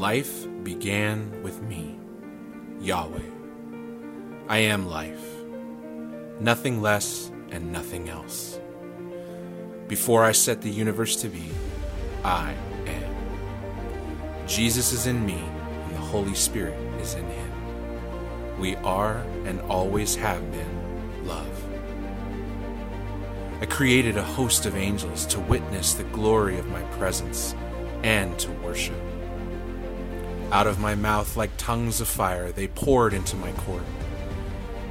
life began with me, Yahweh. I am life, nothing less and nothing else. Before I set the universe to be, I am. Jesus is in me, and the Holy Spirit is in him. We are and always have been love. I created a host of angels to witness the glory of my presence and to worship. Out of my mouth, like tongues of fire, they poured into my court.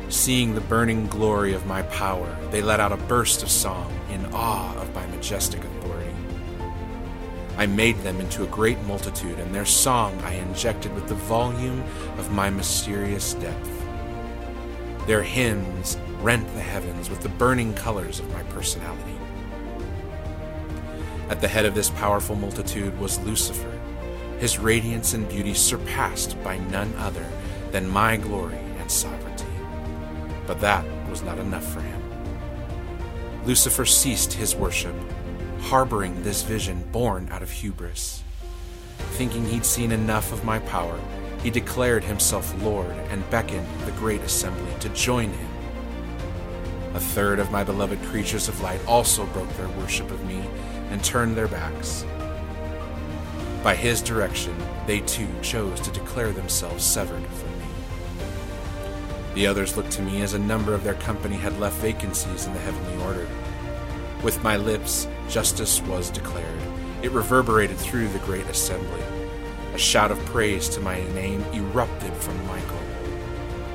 Seeing the burning glory of my power, they let out a burst of song in awe of my majestic authority. I made them into a great multitude, and their song I injected with the volume of my mysterious depth. Their hymns rent the heavens with the burning colors of my personality. At the head of this powerful multitude was Lucifer, his radiance and beauty surpassed by none other than my glory and sovereignty. But that was not enough for him. Lucifer ceased his worship, harboring this vision born out of hubris. Thinking he'd seen enough of my power, he declared himself Lord and beckoned the great assembly to join him. A third of my beloved creatures of light also broke their worship of me and turned their backs. By his direction, they too chose to declare themselves severed from me. The others looked to me as a number of their company had left vacancies in the heavenly order. With my lips, justice was declared. It reverberated through the great assembly. A shout of praise to my name erupted from Michael.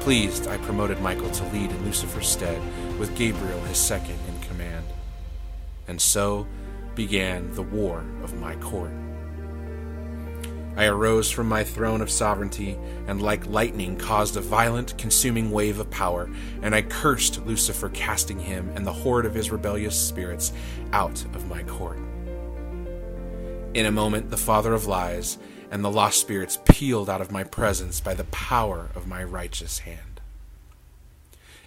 Pleased, I promoted Michael to lead in Lucifer's stead, with Gabriel his second in command. And so began the war of my court. I arose from my throne of sovereignty, and like lightning caused a violent, consuming wave of power, and I cursed Lucifer, casting him and the horde of his rebellious spirits out of my court. In a moment, the father of lies and the lost spirits peeled out of my presence by the power of my righteous hand.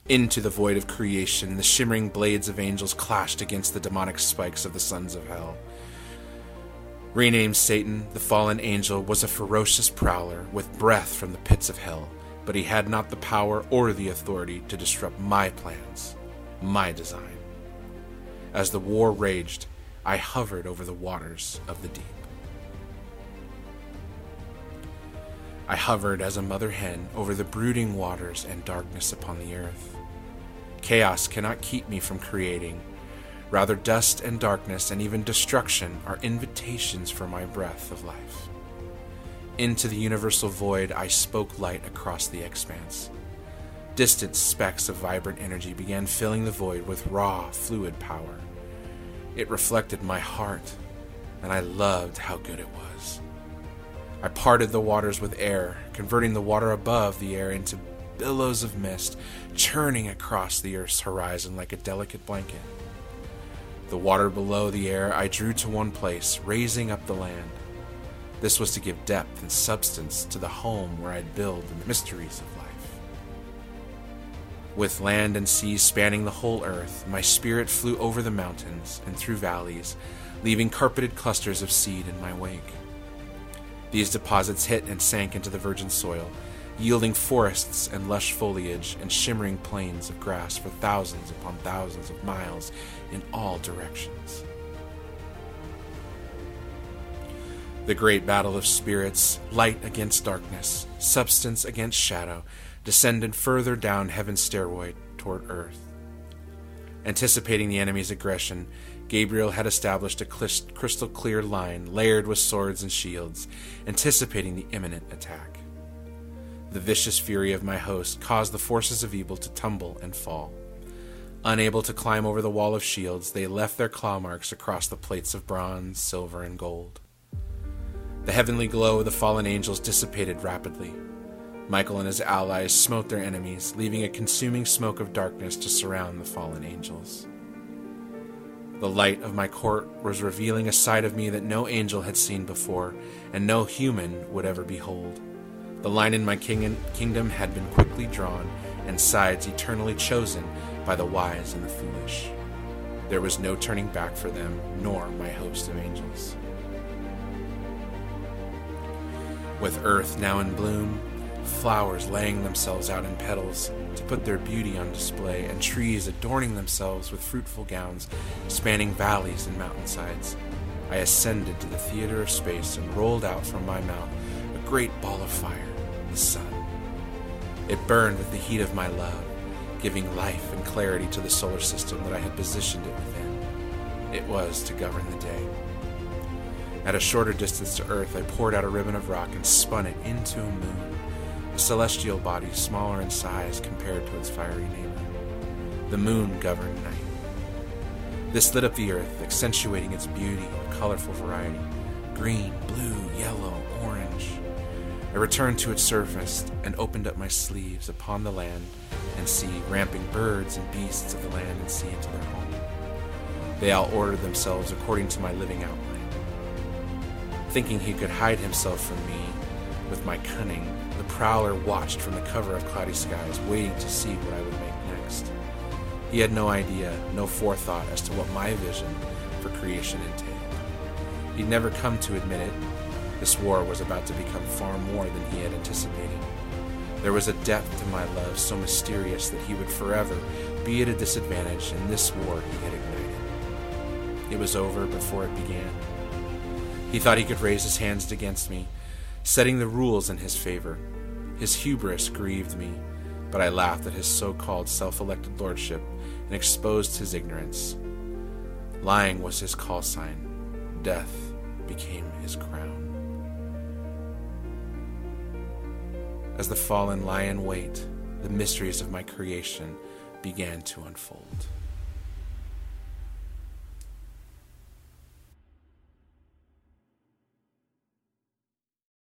Into the void of creation, the shimmering blades of angels clashed against the demonic spikes of the sons of hell. Renamed Satan, the fallen angel was a ferocious prowler with breath from the pits of hell, but he had not the power or the authority to disrupt my plans, my design. As the war raged, I hovered over the waters of the deep. I hovered as a mother hen over the brooding waters and darkness upon the earth. Chaos cannot keep me from creating, Rather, dust and darkness and even destruction are invitations for my breath of life. Into the universal void, I spoke light across the expanse. Distant specks of vibrant energy began filling the void with raw, fluid power. It reflected my heart, and I loved how good it was. I parted the waters with air, converting the water above the air into billows of mist, churning across the earth's horizon like a delicate blanket. The water below the air I drew to one place, raising up the land. This was to give depth and substance to the home where I'd build the mysteries of life. With land and sea spanning the whole earth, my spirit flew over the mountains and through valleys, leaving carpeted clusters of seed in my wake. These deposits hit and sank into the virgin soil, yielding forests and lush foliage and shimmering plains of grass for thousands upon thousands of miles in all directions. The great battle of spirits, light against darkness, substance against shadow, descended further down heaven's stairway toward earth. Anticipating the enemy's aggression, Gabriel had established a crystal clear line layered with swords and shields, anticipating the imminent attack. The vicious fury of my host caused the forces of evil to tumble and fall. Unable to climb over the wall of shields, they left their claw marks across the plates of bronze, silver, and gold. The heavenly glow of the fallen angels dissipated rapidly. Michael and his allies smote their enemies, leaving a consuming smoke of darkness to surround the fallen angels. The light of my court was revealing a side of me that no angel had seen before, and no human would ever behold. The line in my king- kingdom had been quickly drawn, and sides eternally chosen by the wise and the foolish. There was no turning back for them, nor my host of angels. With earth now in bloom, flowers laying themselves out in petals to put their beauty on display, and trees adorning themselves with fruitful gowns spanning valleys and mountainsides, I ascended to the theater of space and rolled out from my mouth great ball of fire, the sun. It burned with the heat of my love, giving life and clarity to the solar system that I had positioned it within. It was to govern the day. At a shorter distance to Earth, I poured out a ribbon of rock and spun it into a moon, a celestial body smaller in size compared to its fiery neighbor. The moon governed night. This lit up the Earth, accentuating its beauty in a colorful variety green, blue, yellow, orange. I returned to its surface and opened up my sleeves upon the land and sea, ramping birds and beasts of the land and sea into their home. They all ordered themselves according to my living outline. Thinking he could hide himself from me with my cunning, the prowler watched from the cover of cloudy skies, waiting to see what I would make next. He had no idea, no forethought as to what my vision for creation entailed. He'd never come to admit it. This war was about to become far more than he had anticipated. There was a depth to my love so mysterious that he would forever be at a disadvantage in this war he had ignited. It was over before it began. He thought he could raise his hands against me, setting the rules in his favor. His hubris grieved me, but I laughed at his so called self elected lordship and exposed his ignorance. Lying was his call sign, death became his crown. As the fallen lie in wait, the mysteries of my creation began to unfold.